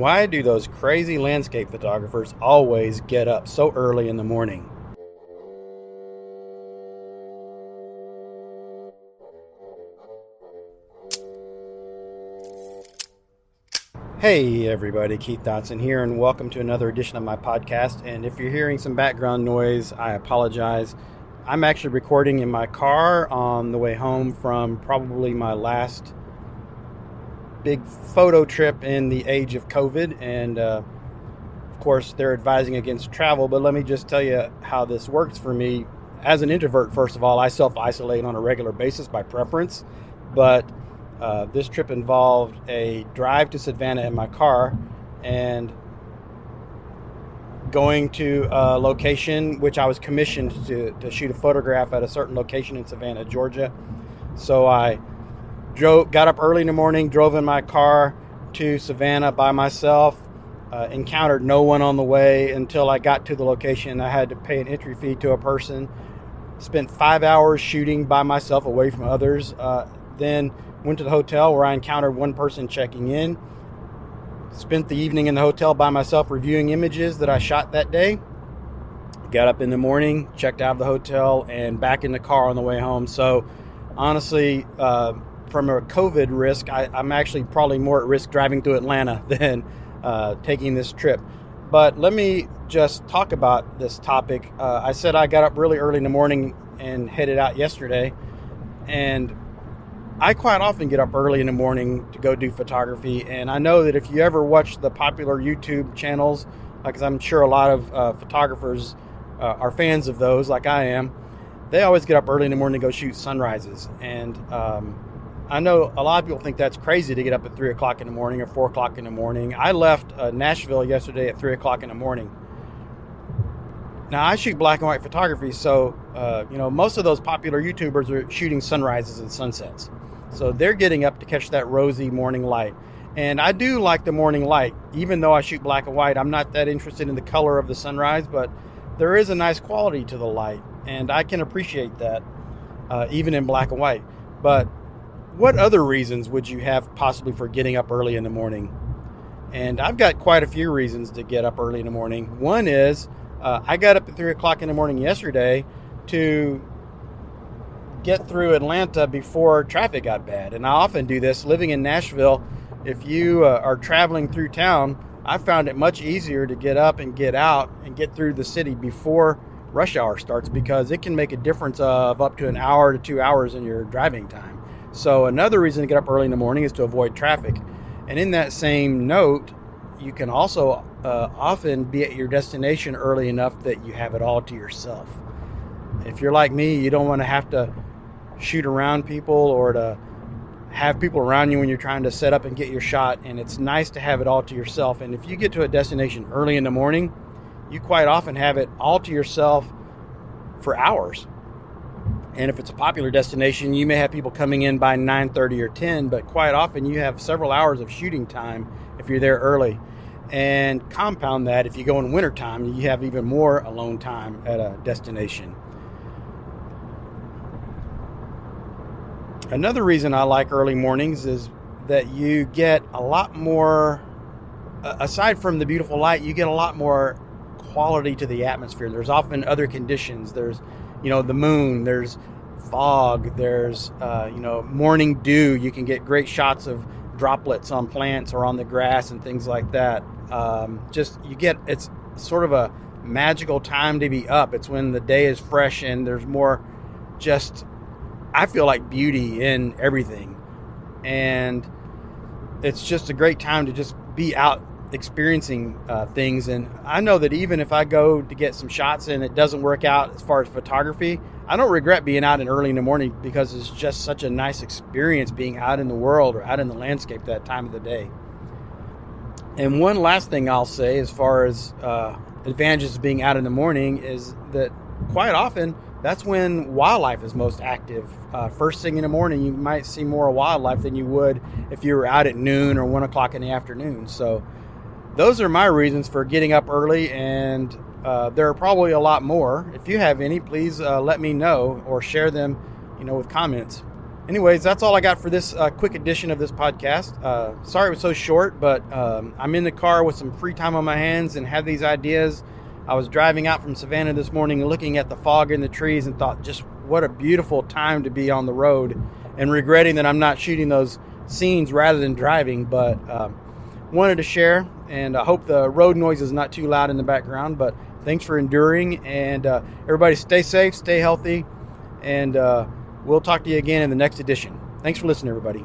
Why do those crazy landscape photographers always get up so early in the morning? Hey everybody, Keith Dotson here, and welcome to another edition of my podcast. And if you're hearing some background noise, I apologize. I'm actually recording in my car on the way home from probably my last big photo trip in the age of COVID, and uh, of course, they're advising against travel. But let me just tell you how this works for me. As an introvert, first of all, I self isolate on a regular basis by preference, but uh, this trip involved a drive to Savannah in my car and going to a location which I was commissioned to, to shoot a photograph at a certain location in Savannah, Georgia. So I drove, got up early in the morning, drove in my car to Savannah by myself. Uh, encountered no one on the way until I got to the location. I had to pay an entry fee to a person. Spent five hours shooting by myself, away from others. Uh, then went to the hotel where I encountered one person checking in. Spent the evening in the hotel by myself, reviewing images that I shot that day. Got up in the morning, checked out of the hotel, and back in the car on the way home. So, honestly, uh, from a COVID risk, I, am actually probably more at risk driving through Atlanta than uh, taking this trip. But let me just talk about this topic. Uh, I said I got up really early in the morning and headed out yesterday, and I quite often get up early in the morning to go do photography. And I know that if you ever watch the popular YouTube channels, because I'm sure a lot of uh, photographers uh, are fans of those, like I am, they always get up early in the morning to go shoot sunrises. And um, I know a lot of people think that's crazy to get up at three o'clock in the morning or four o'clock in the morning. I left uh, Nashville yesterday at three o'clock in the morning. Now I shoot black and white photography, so uh, you know most of those popular YouTubers are shooting sunrises and sunsets, so they're getting up to catch that rosy morning light. And I do like the morning light, even though I shoot black and white. I'm not that interested in the color of the sunrise, but there is a nice quality to the light, and I can appreciate that uh, even in black and white. But what other reasons would you have possibly for getting up early in the morning? And I've got quite a few reasons to get up early in the morning. One is uh, I got up at three o'clock in the morning yesterday to get through Atlanta before traffic got bad. And I often do this living in Nashville. If you uh, are traveling through town, I found it much easier to get up and get out and get through the city before rush hour starts because it can make a difference of up to an hour to two hours in your driving time. So, another reason to get up early in the morning is to avoid traffic. And in that same note, you can also uh, often be at your destination early enough that you have it all to yourself. If you're like me, you don't want to have to shoot around people or to have people around you when you're trying to set up and get your shot. And it's nice to have it all to yourself. And if you get to a destination early in the morning, you quite often have it all to yourself for hours. And if it's a popular destination, you may have people coming in by 9:30 or 10, but quite often you have several hours of shooting time if you're there early. And compound that, if you go in wintertime, you have even more alone time at a destination. Another reason I like early mornings is that you get a lot more, aside from the beautiful light, you get a lot more quality to the atmosphere. There's often other conditions. There's you know the moon there's fog there's uh, you know morning dew. You can get great shots of droplets on plants or on the grass and things like that. Um, just you get it's sort of a magical time to be up. It's when the day is fresh and there's more just i feel like beauty in everything. And it's just a great time to just be out experiencing uh, things. And I know that even if I go to get some shots and it doesn't work out as far as photography, I don't regret being out in early in the morning because it's just such a nice experience being out in the world or out in the landscape that time of the day. And one last thing I'll say, as far as uh, advantages of being out in the morning, is that quite often that's when wildlife is most active. Uh, first thing in the morning, you might see more wildlife than you would if you were out at noon or one o'clock in the afternoon. So, those are my reasons for getting up early, and uh, there are probably a lot more. If you have any, please uh, let me know or share them, you know, with comments. Anyways, that's all I got for this uh, quick edition of this podcast. Uh, sorry it was so short, but um, I'm in the car with some free time on my hands and have these ideas. I was driving out from Savannah this morning looking at the fog in the trees and thought, just what a beautiful time to be on the road and regretting that I'm not shooting those scenes rather than driving. But um, wanted to share, and I hope the road noise is not too loud in the background. But thanks for enduring, and uh, everybody stay safe, stay healthy, and uh, we'll talk to you again in the next edition. Thanks for listening, everybody.